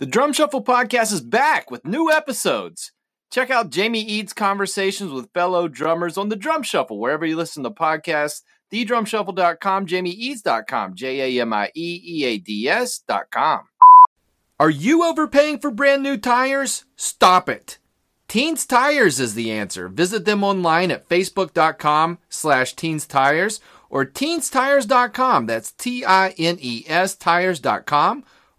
The Drum Shuffle podcast is back with new episodes. Check out Jamie Eads' conversations with fellow drummers on the Drum Shuffle, wherever you listen to podcasts, thedrumshuffle.com, jamieeads.com, J A M I E E A D S.com. Are you overpaying for brand new tires? Stop it. Teens Tires is the answer. Visit them online at facebook.com slash teens tires or teenstires.com. That's T I N E S tires.com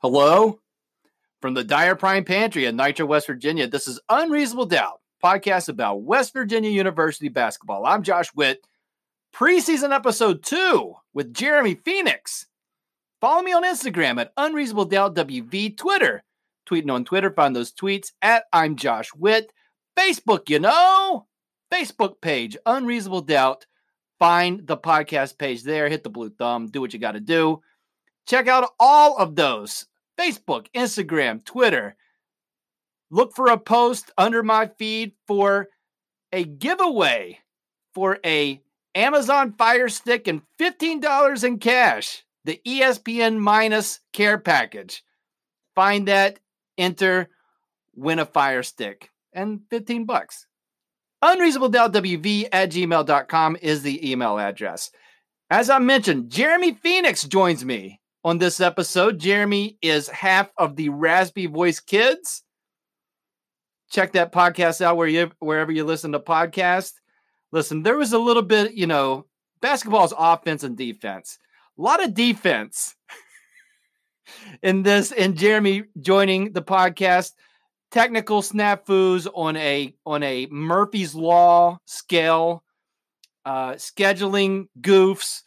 Hello? From the Dyer Prime Pantry in Nitro, West Virginia, this is Unreasonable Doubt, podcast about West Virginia University basketball. I'm Josh Witt, preseason episode two with Jeremy Phoenix. Follow me on Instagram at Unreasonable Doubt WV, Twitter, tweeting on Twitter, find those tweets at I'm Josh Witt. Facebook, you know, Facebook page, Unreasonable Doubt. Find the podcast page there, hit the blue thumb, do what you got to do. Check out all of those Facebook, Instagram, Twitter. Look for a post under my feed for a giveaway for a Amazon Fire Stick and $15 in cash, the ESPN minus care package. Find that, enter, win a Fire Stick, and 15 bucks. UnreasonableDoubtWV at gmail.com is the email address. As I mentioned, Jeremy Phoenix joins me on this episode. Jeremy is half of the Raspy Voice Kids. Check that podcast out where you wherever you listen to podcasts. Listen, there was a little bit, you know, basketball's offense and defense. A lot of defense in this, and Jeremy joining the podcast. Technical snafus on a on a Murphy's Law scale, uh, scheduling goofs,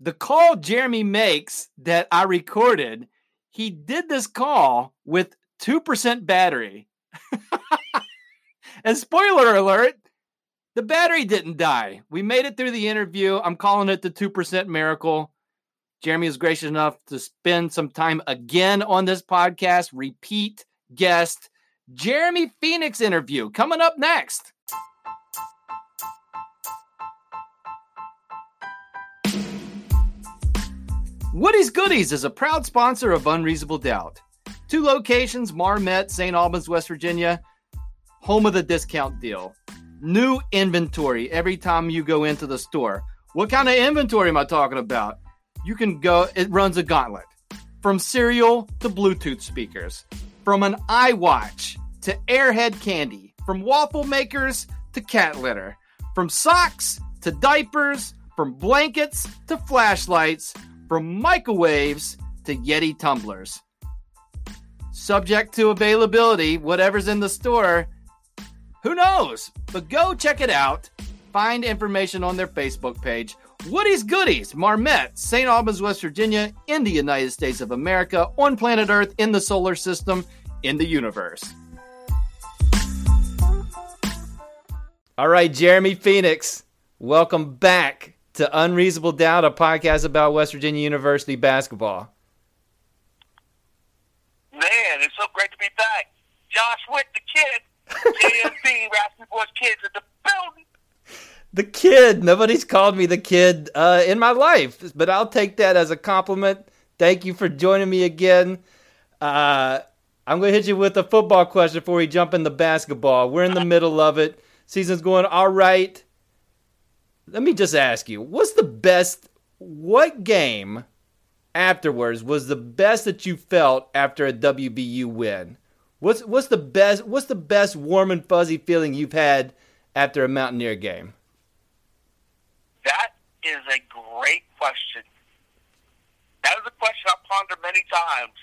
the call Jeremy makes that I recorded, he did this call with 2% battery. and spoiler alert, the battery didn't die. We made it through the interview. I'm calling it the 2% miracle. Jeremy is gracious enough to spend some time again on this podcast. Repeat guest, Jeremy Phoenix interview coming up next. Woody's Goodies is a proud sponsor of Unreasonable Doubt. Two locations, Marmet, St. Albans, West Virginia, home of the discount deal. New inventory every time you go into the store. What kind of inventory am I talking about? You can go, it runs a gauntlet from cereal to Bluetooth speakers, from an iWatch to Airhead candy, from waffle makers to cat litter, from socks to diapers, from blankets to flashlights, from microwaves to Yeti tumblers. Subject to availability, whatever's in the store, who knows? But go check it out. Find information on their Facebook page. Woody's Goodies, Marmet, St. Albans, West Virginia, in the United States of America, on planet Earth, in the solar system, in the universe. All right, Jeremy Phoenix, welcome back to Unreasonable Doubt, a podcast about West Virginia University basketball. Man, it's so great to be back. Josh Witt, the kid, JMB, Raspy Voice Kids in the building. The kid. Nobody's called me the kid uh, in my life, but I'll take that as a compliment. Thank you for joining me again. Uh, I'm going to hit you with a football question before we jump into basketball. We're in the middle of it. Season's going all right. Let me just ask you, what's the best, what game afterwards was the best that you felt after a WVU win? What's what's the best what's the best warm and fuzzy feeling you've had after a Mountaineer game? That is a great question. That is a question I've pondered many times.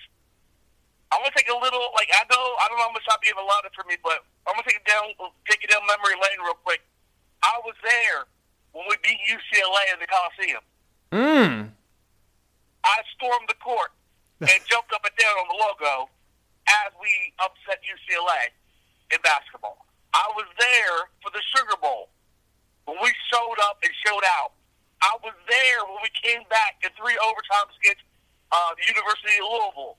I'm gonna take a little, like I know, I don't know how much time you have allotted for me, but I'm gonna take it down, take it down memory lane real quick. I was there when we beat UCLA in the Coliseum. Mm. I stormed the court and jumped up and down on the logo as we upset UCLA in basketball. I was there for the Sugar Bowl when we showed up and showed out. I was there when we came back in three overtimes against uh, the University of Louisville.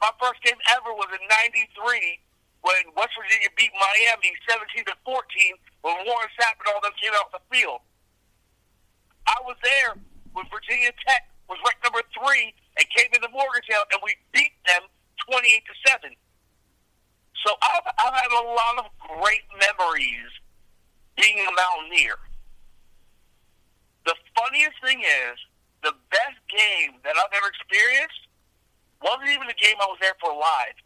My first game ever was in '93 when West Virginia beat Miami 17 to 14 when Warren Sapp and all them came out the field. I was there when Virginia Tech was ranked number three and came into Morgantown and we beat them 28 to seven. So I've, I've had a lot of great memories being a Mountaineer. The funniest thing is, the best game that I've ever experienced wasn't even a game I was there for live.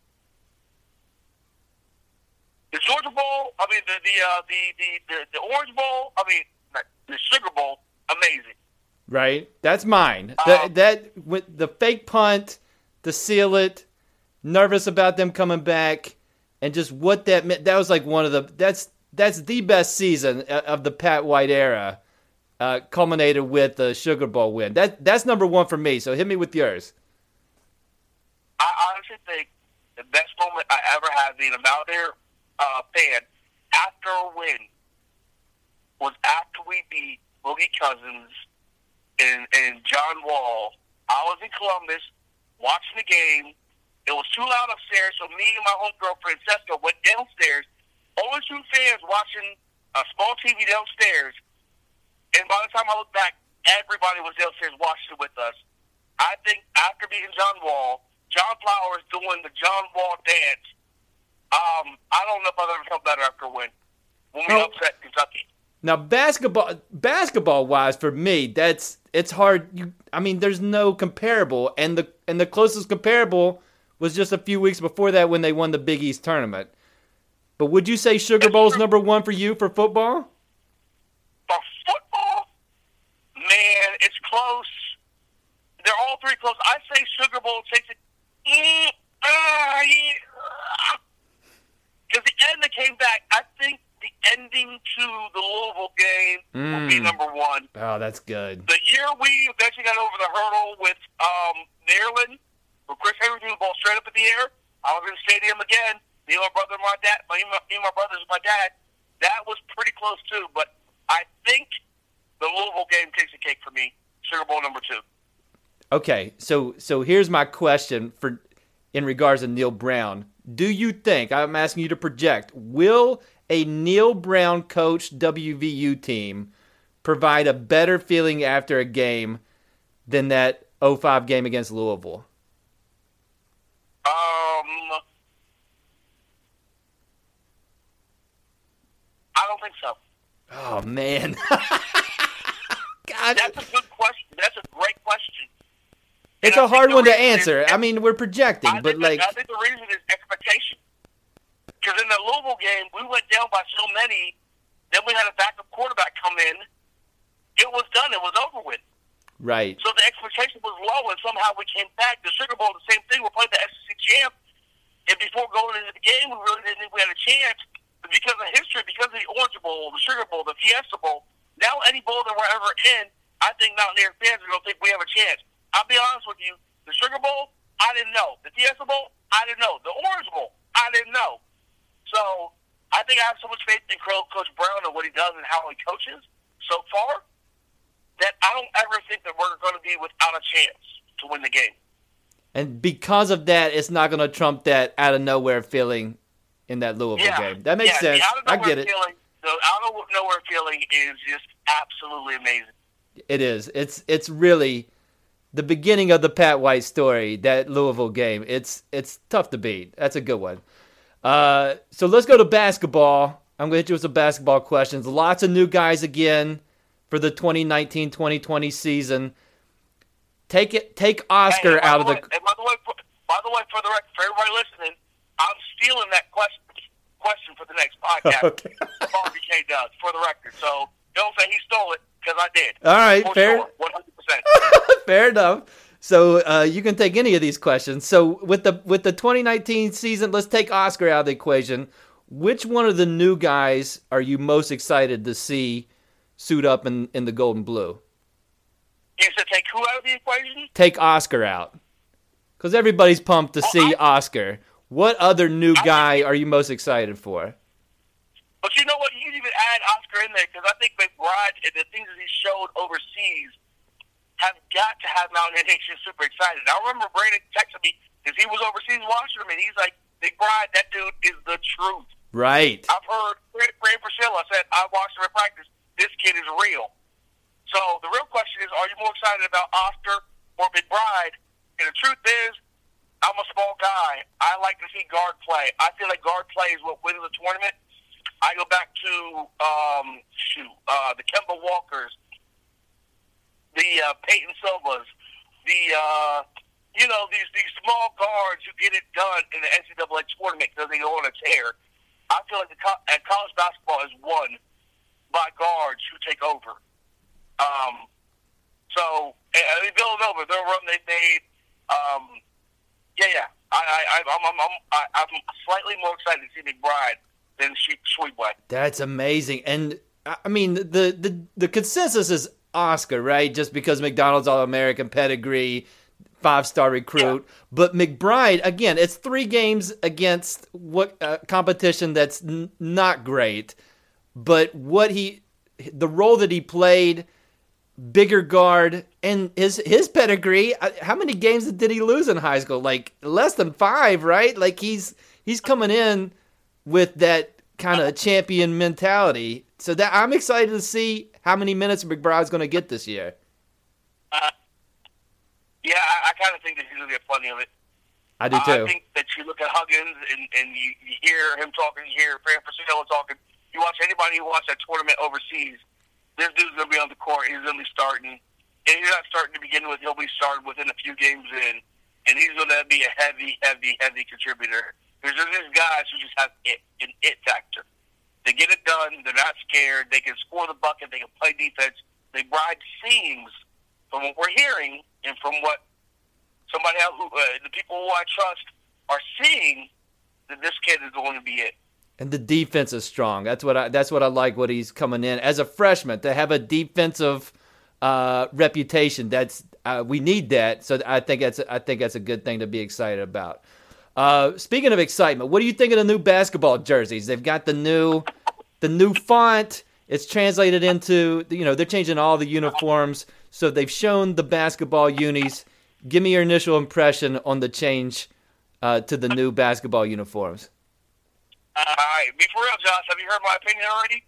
The Georgia Bowl, I mean the the uh, the, the the the Orange Bowl, I mean the Sugar Bowl, amazing. Right, that's mine. Um, that that with the fake punt, the seal it, nervous about them coming back, and just what that meant. That was like one of the that's that's the best season of the Pat White era, uh, culminated with the Sugar Bowl win. That that's number one for me. So hit me with yours. I honestly think the best moment I ever had being a Mountaineer uh, fan after a win was after we beat Boogie Cousins and, and John Wall. I was in Columbus watching the game. It was too loud upstairs, so me and my homegirl Francesca went downstairs. Only two fans watching a small TV downstairs. And by the time I look back, everybody was downstairs watching it with us. I think after beating John Wall, John Flowers doing the John Wall dance um, I don't know if I've ever felt better after a win when we upset Kentucky. Now basketball, basketball wise, for me, that's it's hard. You, I mean, there's no comparable, and the and the closest comparable was just a few weeks before that when they won the Big East tournament. But would you say Sugar Bowl's number one for you for football? For football, man, it's close. They're all three close. I say Sugar Bowl takes it. Mm, uh. Because the end that came back, I think ending to the Louisville game mm. will be number one. Oh, that's good. The year we eventually got over the hurdle with um, Maryland, where Chris Henry threw the ball straight up in the air. I was in the stadium again. Me and my brother and my dad, me and my, me and my brothers and my dad. That was pretty close too. But I think the Louisville game takes the cake for me. Sugar Bowl number two. Okay, so so here's my question for in regards to Neal Brown do you think, I'm asking you to project, will a Neal Brown coached WVU team provide a better feeling after a game than that 05 game against Louisville? Um, I don't think so. Oh man, God, that's a good question. That's a great question. It's a hard one to answer. Is, I mean, we're projecting, I but like I think the reason is expectation. Because in the Louisville game, we went down by so many. Then we had a backup quarterback come in. It was done. It was over with. Right. So the expectation was low, and somehow we came back. The Sugar Bowl, the same thing. We're playing the SEC champ, and before going into the game, we really didn't think we had a chance. But because of history, because of the Orange Bowl, the Sugar Bowl, the Fiesta Bowl, now any bowl that we're ever in, I think Mountaineer fans are going to think we have a chance. I'll be honest with you. The Sugar Bowl, I didn't know. The Fiesta Bowl, I didn't know. The Orange Bowl, I didn't know. So I think I have so much faith in Coach Brown and what he does and how he coaches so far that I don't ever think that we're going to be without a chance to win the game. And because of that, it's not going to trump that out of nowhere feeling in that Louisville yeah. game. That makes yeah, sense. I get it. Feeling, the out of nowhere feeling is just absolutely amazing. It is. It's it's really the beginning of the Pat White story, that Louisville game. It's it's tough to beat. That's a good one. Uh, so let's go to basketball. I'm going to hit you with some basketball questions. Lots of new guys again for the 2019-2020 season. Take it. Take Oscar hey, out of the. Way, by the way, for, by the way, for the record, for everybody listening, I'm stealing that question question for the next podcast. okay. Bobby K does for the record. So don't say he stole it because I did. All right, for fair. Sure, 100%. fair enough. So uh, you can take any of these questions. So with the with the 2019 season, let's take Oscar out of the equation. Which one of the new guys are you most excited to see suit up in, in the gold and blue. You said take who out of the equation? Take Oscar out. Because everybody's pumped to Well, see I- Oscar. What other new I guy are you most excited for? But you know what? You can even add Oscar in there because I think McBride and the things that he showed overseas have got to have Mountain Nation super excited. I remember Brandon texted me because he was overseas watching him, and he's like, McBride, that dude is the truth. Right. I've heard Fred Priscilla said, I watched him in practice. This kid is real. So the real question is, are you more excited about Oscar or McBride? And the truth is, I'm a small guy. I like to see guard play. I feel like guard play is what wins the tournament. I go back to um, shoot uh, the Kemba Walkers, the uh, Peyton Sivas, the uh, you know these these small guards who get it done in the NCAA tournament because they go on a tear. I feel like the co- uh, college basketball is won by guards who take over. Um, so I mean, Villanova, their run they made. Um, yeah, yeah. I, I, I'm, I'm, I'm, I'm slightly more excited to see McBride than She- Sweetway. That's amazing. And I mean, the the the consensus is Oscar, right? Just because McDonald's All American pedigree, five star recruit. But McBride, again, it's three games against what uh, competition that's n- not great. But what he, the role that he played, bigger guard, and his his pedigree. uh, How many games did he lose in high school? Like less than five, right? Like he's he's coming in with that kind of champion mentality. So that I'm excited to see how many minutes McBride's going to get this year. Uh, yeah, I, I kind of think that he's going to get plenty of it. I do uh, too. I think that you look at Huggins and, and you, you hear him talking, you hear Fran Priscilla talking. You watch anybody who watched that tournament overseas, this dude's going to be on the court. He's going to be starting. And he's not starting to begin with. He'll be starting within a few games in. And he's going to be a heavy, heavy, heavy contributor. There's just guys who just have it, an it factor. They get it done. They're not scared. They can score the bucket. They can play defense. They ride seams from what we're hearing and from what somebody else who uh, the people who I trust are seeing that this kid is going to be it. And the defense is strong. That's what I that's what I like what he's coming in as a freshman to have a defensive uh, reputation. That's uh, we need that. So I think that's I think that's a good thing to be excited about. Uh, speaking of excitement, what do you think of the new basketball jerseys? They've got the new the new font. It's translated into you know they're changing all the uniforms. So they've shown the basketball unis. Give me your initial impression on the change uh, to the new basketball uniforms. Uh, all right, be for real, Josh. Have you heard my opinion already?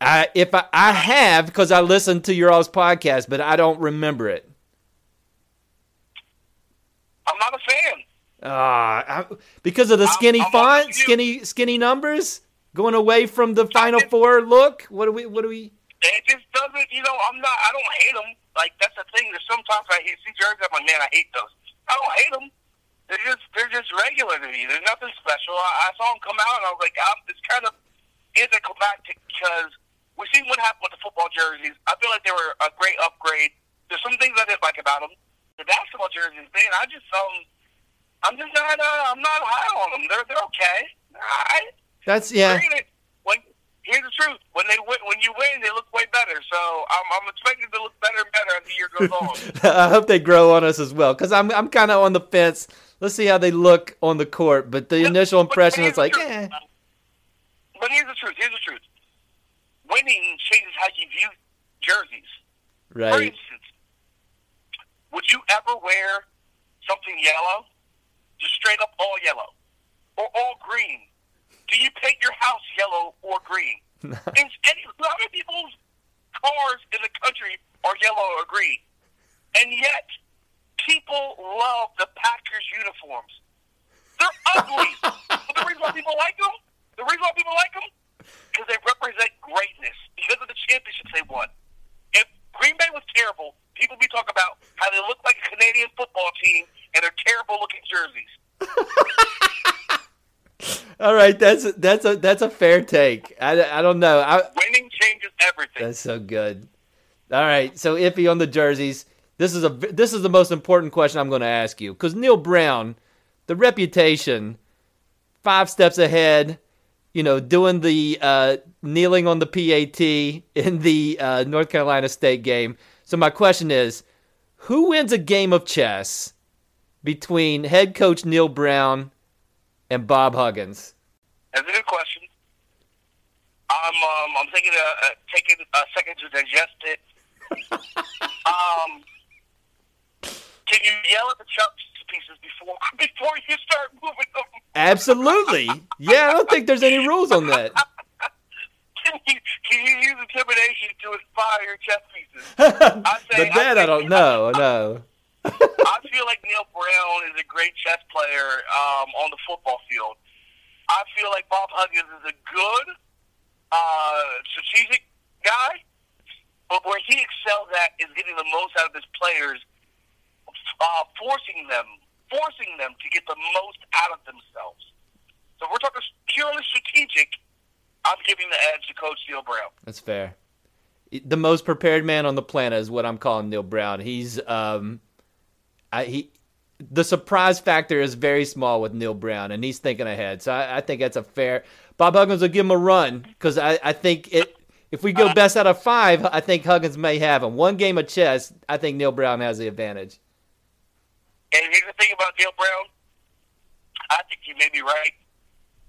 I if I, I have because I listened to your all's podcast, but I don't remember it. I'm not a fan. Ah, I, because of the skinny I'm font, skinny skinny numbers, going away from the Final Four look. What do we? What do we? It just doesn't, you know. I'm not. I don't hate them. Like that's the thing. That sometimes I hate see jerseys. I'm like, man, I hate those. I don't hate them. They're just they're just regular to me. There's nothing special. I, I saw them come out, and I was like, I'm, it's kind of anticlimactic because we seen what happened with the football jerseys. I feel like they were a great upgrade. There's some things I didn't like about them. The basketball jerseys, man, I just um, I'm just not. Uh, I'm not high on them. They're they're okay. That's yeah. Granted, when here's the truth: when they win, when you win, they look way better. So I'm, I'm expecting to look better and better as the year goes on. I hope they grow on us as well because I'm I'm kind of on the fence. Let's see how they look on the court, but the initial impression is like, eh. But here's the truth: here's the truth. Winning changes how you view jerseys. Right. For instance, would you ever wear something yellow, just straight up all yellow, or all green? Do you paint your house yellow or green? and any, how many people's cars in the country are yellow or green? And yet, people love the Packers uniforms. They're ugly. but the reason why people like them, the reason why people like them, because they represent greatness because of the championships they won. If Green Bay was terrible, people be talking about how they look like a Canadian football team and they're terrible looking jerseys. All right, that's that's a that's a fair take. I, I don't know. I, Winning changes everything. That's so good. All right, so iffy on the jerseys. This is a this is the most important question I'm going to ask you because Neal Brown, the reputation, five steps ahead, you know, doing the uh, kneeling on the PAT in the uh, North Carolina State game. So my question is, who wins a game of chess between head coach Neal Brown and Bob Huggins? That's a good question. I'm um, I'm taking a, a taking a second to digest it. um, can you yell at the chess pieces before before you start moving them? Absolutely. Yeah, I don't think there's any rules on that. can you can you use intimidation to inspire your chess pieces? I say, that I, I don't know. No. I feel like Neal Brown is a great chess player um, on the football field. I feel like Bob Huggins is a good uh, strategic guy, but where he excels at is getting the most out of his players, uh, forcing them, forcing them to get the most out of themselves. So if we're talking purely strategic. I'm giving the edge to Coach Neal Brown. That's fair. The most prepared man on the planet is what I'm calling Neal Brown. He's um, I, he the surprise factor is very small with Neal Brown, and he's thinking ahead. So I, I think that's a fair. Bob Huggins will give him a run because I, I think it. If we go uh, best out of five, I think Huggins may have him. One game of chess, I think Neal Brown has the advantage. And here's the thing about Neal Brown. I think you may be right.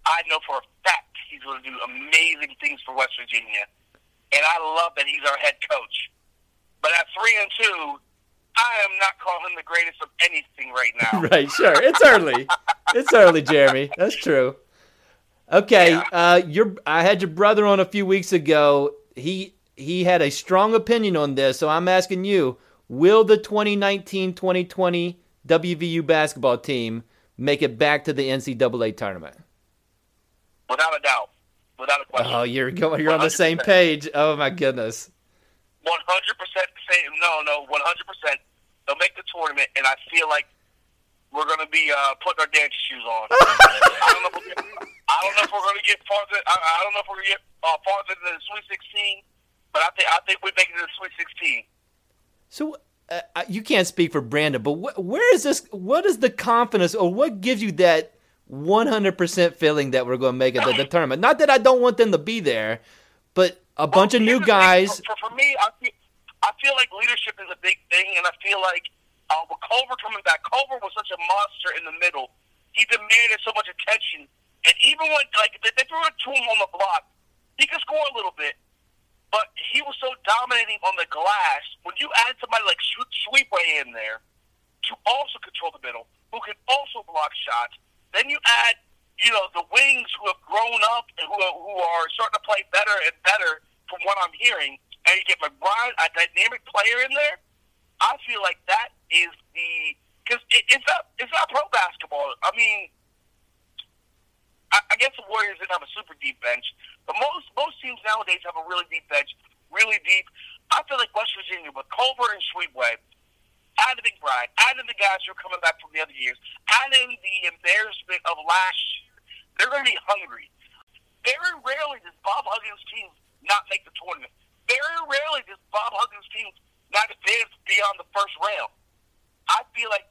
I know for a fact he's going to do amazing things for West Virginia, and I love that he's our head coach. But at three and two, I am not calling him the greatest of anything right now. right, sure. It's early. it's early, Jeremy. That's true. Okay, yeah. uh, your I had your brother on a few weeks ago. He he had a strong opinion on this, so I'm asking you: Will the 2019-2020 WVU basketball team make it back to the NCAA tournament? Without a doubt, without a question. Oh, you're going. You're 100%. on the same page. Oh my goodness. One hundred percent. No, no, one hundred percent. They'll make the tournament, and I feel like we're going to be uh, putting our dance shoes on. I don't know. If we're, I don't know if we're going to get farther. I, I don't know if we're going to get uh, farther than the Sweet Sixteen, but I think I think we make it to the Sweet Sixteen. So uh, uh, you can't speak for Brandon, but wh- where is this? What is the confidence, or what gives you that 100% feeling that we're going to make it to the tournament? Not that I don't want them to be there, but a bunch well, of new guys. For, for, for me, I feel, I feel like leadership is a big thing, and I feel like uh, with Culver coming back, Culver was such a monster in the middle. He demanded so much attention, and even when like they, they threw it to him on the block, he could score a little bit, but he was so dominating on the glass. When you add somebody like Tshiebwe in there to also control the middle, who can also block shots, then you add you know the wings who have grown up and who are, who are starting to play better and better from what I'm hearing and you get McBride, a dynamic player in there, I feel like that is the because it, it's not it's not pro basketball. I mean, I, I guess the Warriors didn't have a super deep bench, but most most teams nowadays have a really deep bench, really deep. I feel like West Virginia with Culver and Tshiebwe, adding McBride, adding the guys who are coming back from the other years, adding the embarrassment of last year, they're going to be hungry. Very rarely does Bob Huggins' team not make the tournament very rarely does Bob Huggins' team not advance beyond the first round. I feel like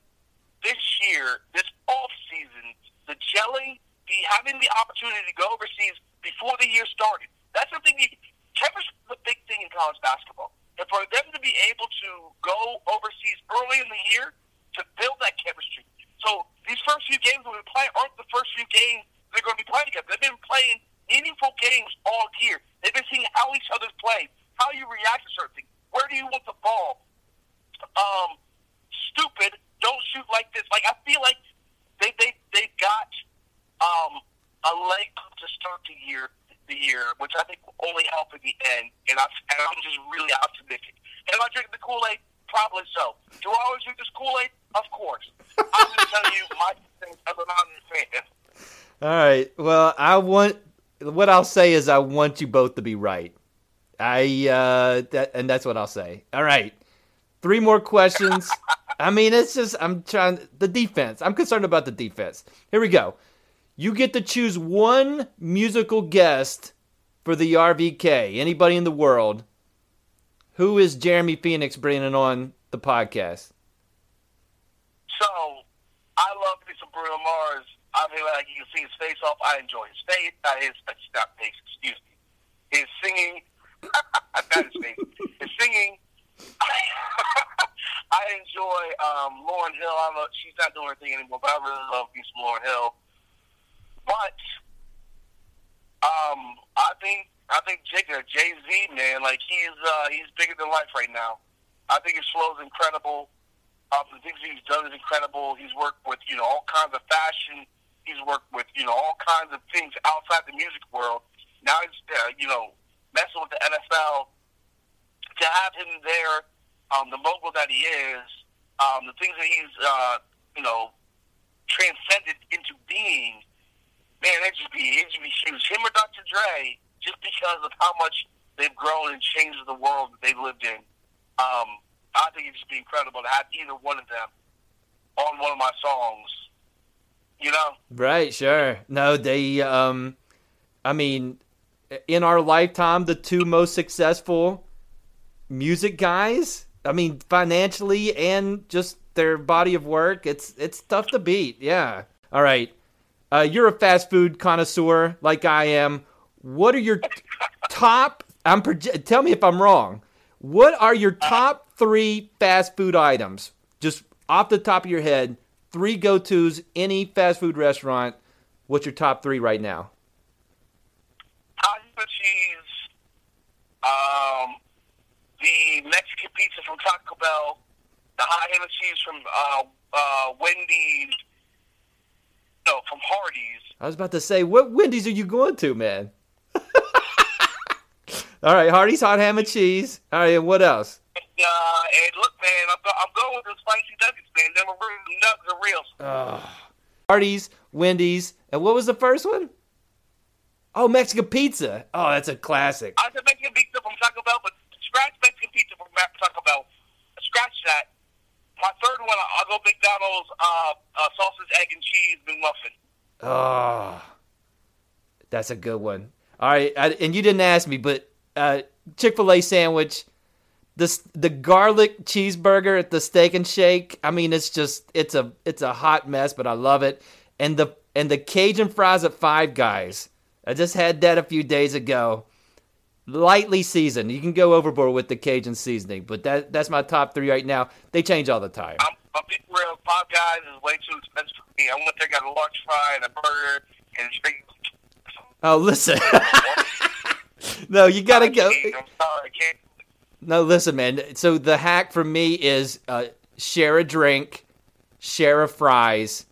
this year, this off season, the gelling, the having the opportunity to go overseas before the year started. That's something. You, is a big thing in college basketball, and for them to be able to go overseas early in the year to build that chemistry. So these first few games that we've been playing aren't the first few games they're going to be playing together. They've been playing meaningful games all year. They've been seeing how each other's play how you react to certain things. Where do you want the ball? Um, stupid. Don't shoot like this. Like I feel like they they they've got um, a leg to start the year the year, which I think will only help in the end. And, I, and I'm just really optimistic. Am I drinking the Kool Aid? Probably so. Do I always drink this Kool Aid? Of course. I'm just telling you my things as an honest fan. All right. Well, I want what I'll say is I want you both to be right. I uh, that, and that's what I'll say. All right, three more questions. I mean, it's just I'm trying the defense. I'm concerned about the defense. Here we go. You get to choose one musical guest for the RVK. Anybody in the world. Who is Jeremy Phoenix bringing on the podcast? So, I love me some Bruno Mars. I'm him like he can see his face off. I enjoy his face, uh, his not face, excuse me, his singing, not his face, his singing. I enjoy um, Lauryn Hill. I love, she's not doing her thing anymore, but I really love me some Lauryn Hill. But um, I think I think Jigga, Jay Z, man, like he's uh, he's bigger than life right now. I think his flow is incredible. Um, the things he's done is incredible. He's worked with you know all kinds of fashion. He's worked with you know all kinds of things outside the music world. Now he's uh, you know messing with the NFL. To have him there, um, the mogul that he is, um, the things that he's uh, you know transcended into being, man, it just be it just be huge. Him or Dr. Dre, just because of how much they've grown and changed the world that they've lived in. Um, I think it'd just be incredible to have either one of them on one of my songs. You know? Right, sure. No, they um I mean in our lifetime the two most successful music guys, I mean financially and just their body of work, it's it's tough to beat. Yeah. All right. Uh, you're a fast food connoisseur like I am. What are your top I'm proje- tell me if I'm wrong. What are your top three fast food items? Just off the top of your head, three go tos, any fast food restaurant. What's your top three right now? Cheese, um, the Mexican pizza from Taco Bell, the hot ham and cheese from uh, uh, Wendy's, no, from Hardee's. I was about to say, what Wendy's are you going to, man? All right, Hardee's hot ham and cheese. All right, and what else? Uh, and look, man, I'm, go- I'm going with the spicy nuggets, man. Them are nuggets are real. Uh, Hardee's, Wendy's, and what was the first one? Oh, Mexican pizza. Oh, that's a classic. I said Mexican pizza from Taco Bell, but scratch Mexican pizza from Taco Bell. Scratch that. My third one, I'll go McDonald's uh, uh, sausage, egg, and cheese McMuffin. Oh, that's a good one. All right, I, and you didn't ask me, but uh, Chick Fil A sandwich, the the garlic cheeseburger at the Steak and Shake. I mean, it's just it's a it's a hot mess, but I love it. And the and the Cajun fries at Five Guys. I just had that a few days ago. Lightly seasoned. You can go overboard with the Cajun seasoning, but that that's my top three right now. They change all the time. I'm a big real Guys is way too expensive for me. I want to take out a large fry and a burger and drink. Oh, listen. no, you gotta go. I'm sorry, I can't. No, listen, man. So the hack for me is uh, share a drink, share a fries,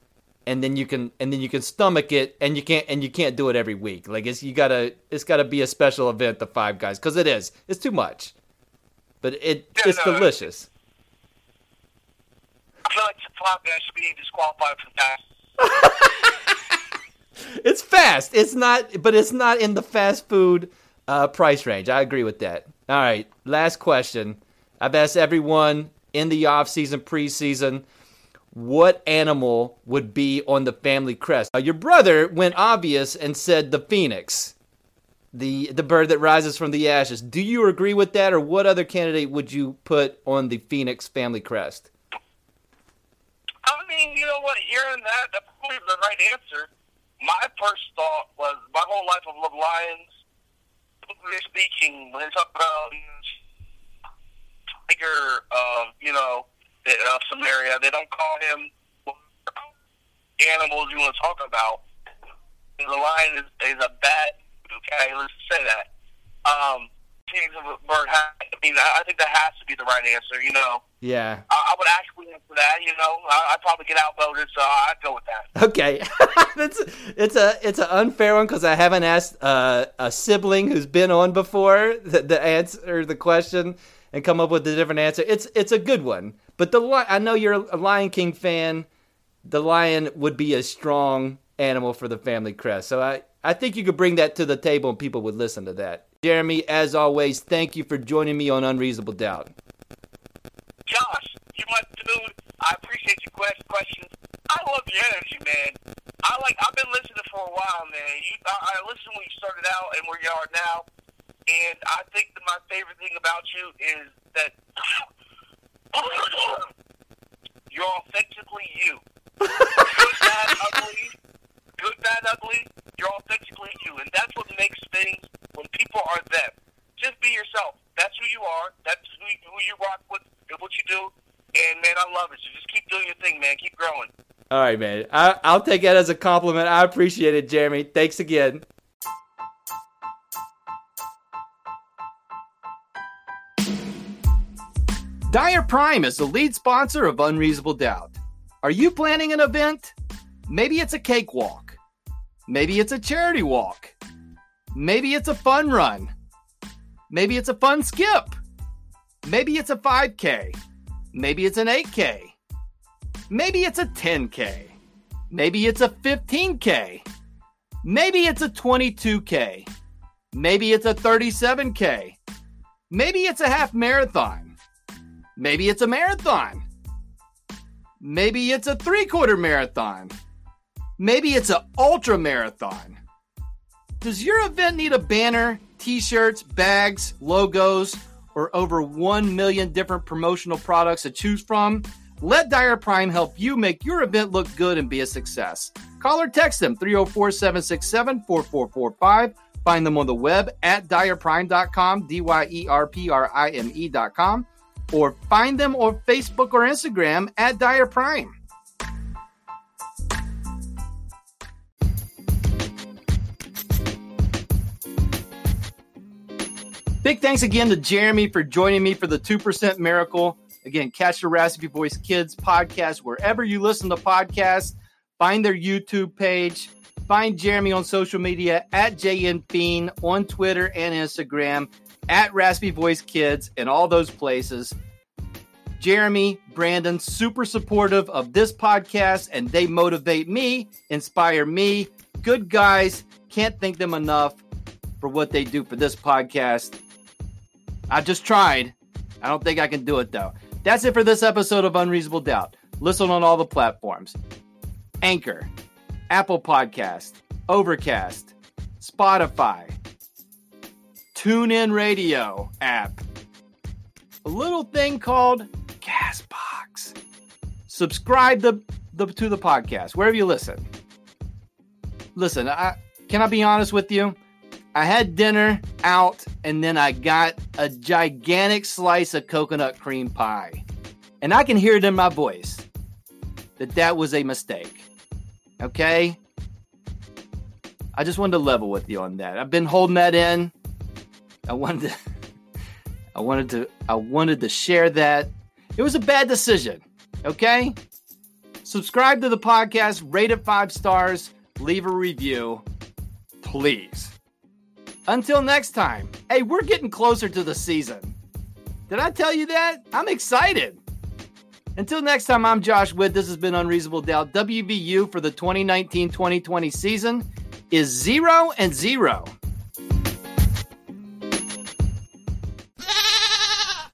and then you can and then you can stomach it, and you can't and you can't do it every week. Like it's you gotta it's gotta be a special event. The Five Guys, because it is. It's too much, but it Yeah, it's no, delicious. I feel like Five Guys should be disqualified from that. It's fast. It's not, but it's not in the fast food uh, price range. I agree with that. All right, last question. I've asked everyone in the off season, preseason, what animal would be on the family crest. Uh, your brother went obvious and said the phoenix, the the bird that rises from the ashes. Do you agree with that, or what other candidate would you put on the phoenix family crest? I mean, you know what? Hearing that, that's probably the right answer. My first thought was my whole life of Love Lions. Speaking, when they talk about tiger, uh, you know, uh, Samaria, they don't call him animals you want to talk about. The lion is, is a bat. Okay, let's say that. Um, Kings of a bird. I mean, I think that has to be the right answer. You know. Yeah. I, I would actually answer that. You know, I, I'd probably get outvoted, so I'd go with that. Okay, that's it's a it's an unfair one because I haven't asked uh, a sibling who's been on before the, the answer the question and come up with a different answer. It's it's a good one, but the li- I know you're a Lion King fan. The lion would be a strong animal for the family crest, so I I think you could bring that to the table and people would listen to that. Jeremy, as always, thank you for joining me on Unreasonable Doubt. Josh, you my dude. I appreciate your quest- questions. I love your energy, man. I like. I've been listening for a while, man. You, I, I listened when you started out and where you are now, and I think that my favorite thing about you is that you're authentically you. Good, bad, ugly, Good, bad, ugly. You're authentically you, and that's what makes things when people are them. Just be yourself. That's who you are. That's who, who you rock with, and what you do. And man, I love it. So just keep doing your thing, man. Keep growing. All right, man. I, I'll take that as a compliment. I appreciate it, Jeremy. Thanks again. Dyer Prime is the lead sponsor of Unreasonable Doubt. Are you planning an event? Maybe it's a cakewalk. Maybe it's a charity walk. Maybe it's a fun run. Maybe it's a fun skip. Maybe it's a 5K. Maybe it's an 8K. Maybe it's a 10K. Maybe it's a 15K. Maybe it's a 22K. Maybe it's a 37K. Maybe it's a half marathon. Maybe it's a marathon. Maybe it's a three quarter marathon. Maybe it's an ultra marathon. Does your event need a banner, t shirts, bags, logos, or over 1 million different promotional products to choose from? Let Dyer Prime help you make your event look good and be a success. Call or text them 304 767 4445. Find them on the web at dyerprime.com, D Y E R P R I M E.com, or find them on Facebook or Instagram at Dyer Prime. Big thanks again to Jeremy for joining me for the 2% Miracle. Again, catch the Raspy Voice Kids podcast wherever you listen to podcasts. Find their YouTube page. Find Jeremy on social media at JNFeen on Twitter and Instagram, at Raspy Voice Kids, and all those places. Jeremy, Brandon, super supportive of this podcast, and they motivate me, inspire me. Good guys. Can't thank them enough for what they do for this podcast. I just tried. I don't think I can do it though. That's it for this episode of Unreasonable Doubt. Listen on all the platforms Anchor, Apple Podcast, Overcast, Spotify, TuneIn Radio app, a little thing called Castbox. Subscribe the, the, to the podcast wherever you listen. Listen, I, can I be honest with you? I had dinner out and then I got a gigantic slice of coconut cream pie. And I can hear it in my voice that that was a mistake. Okay? I just wanted to level with you on that. I've been holding that in. I wanted to I wanted to I wanted to share that. It was a bad decision. Okay? Subscribe to the podcast, rate it 5 stars, leave a review, please. Until next time, hey, we're getting closer to the season. Did I tell you that? I'm excited. Until next time, I'm Josh Witt. This has been Unreasonable Doubt. WVU for the 2019 2020 season is zero and zero.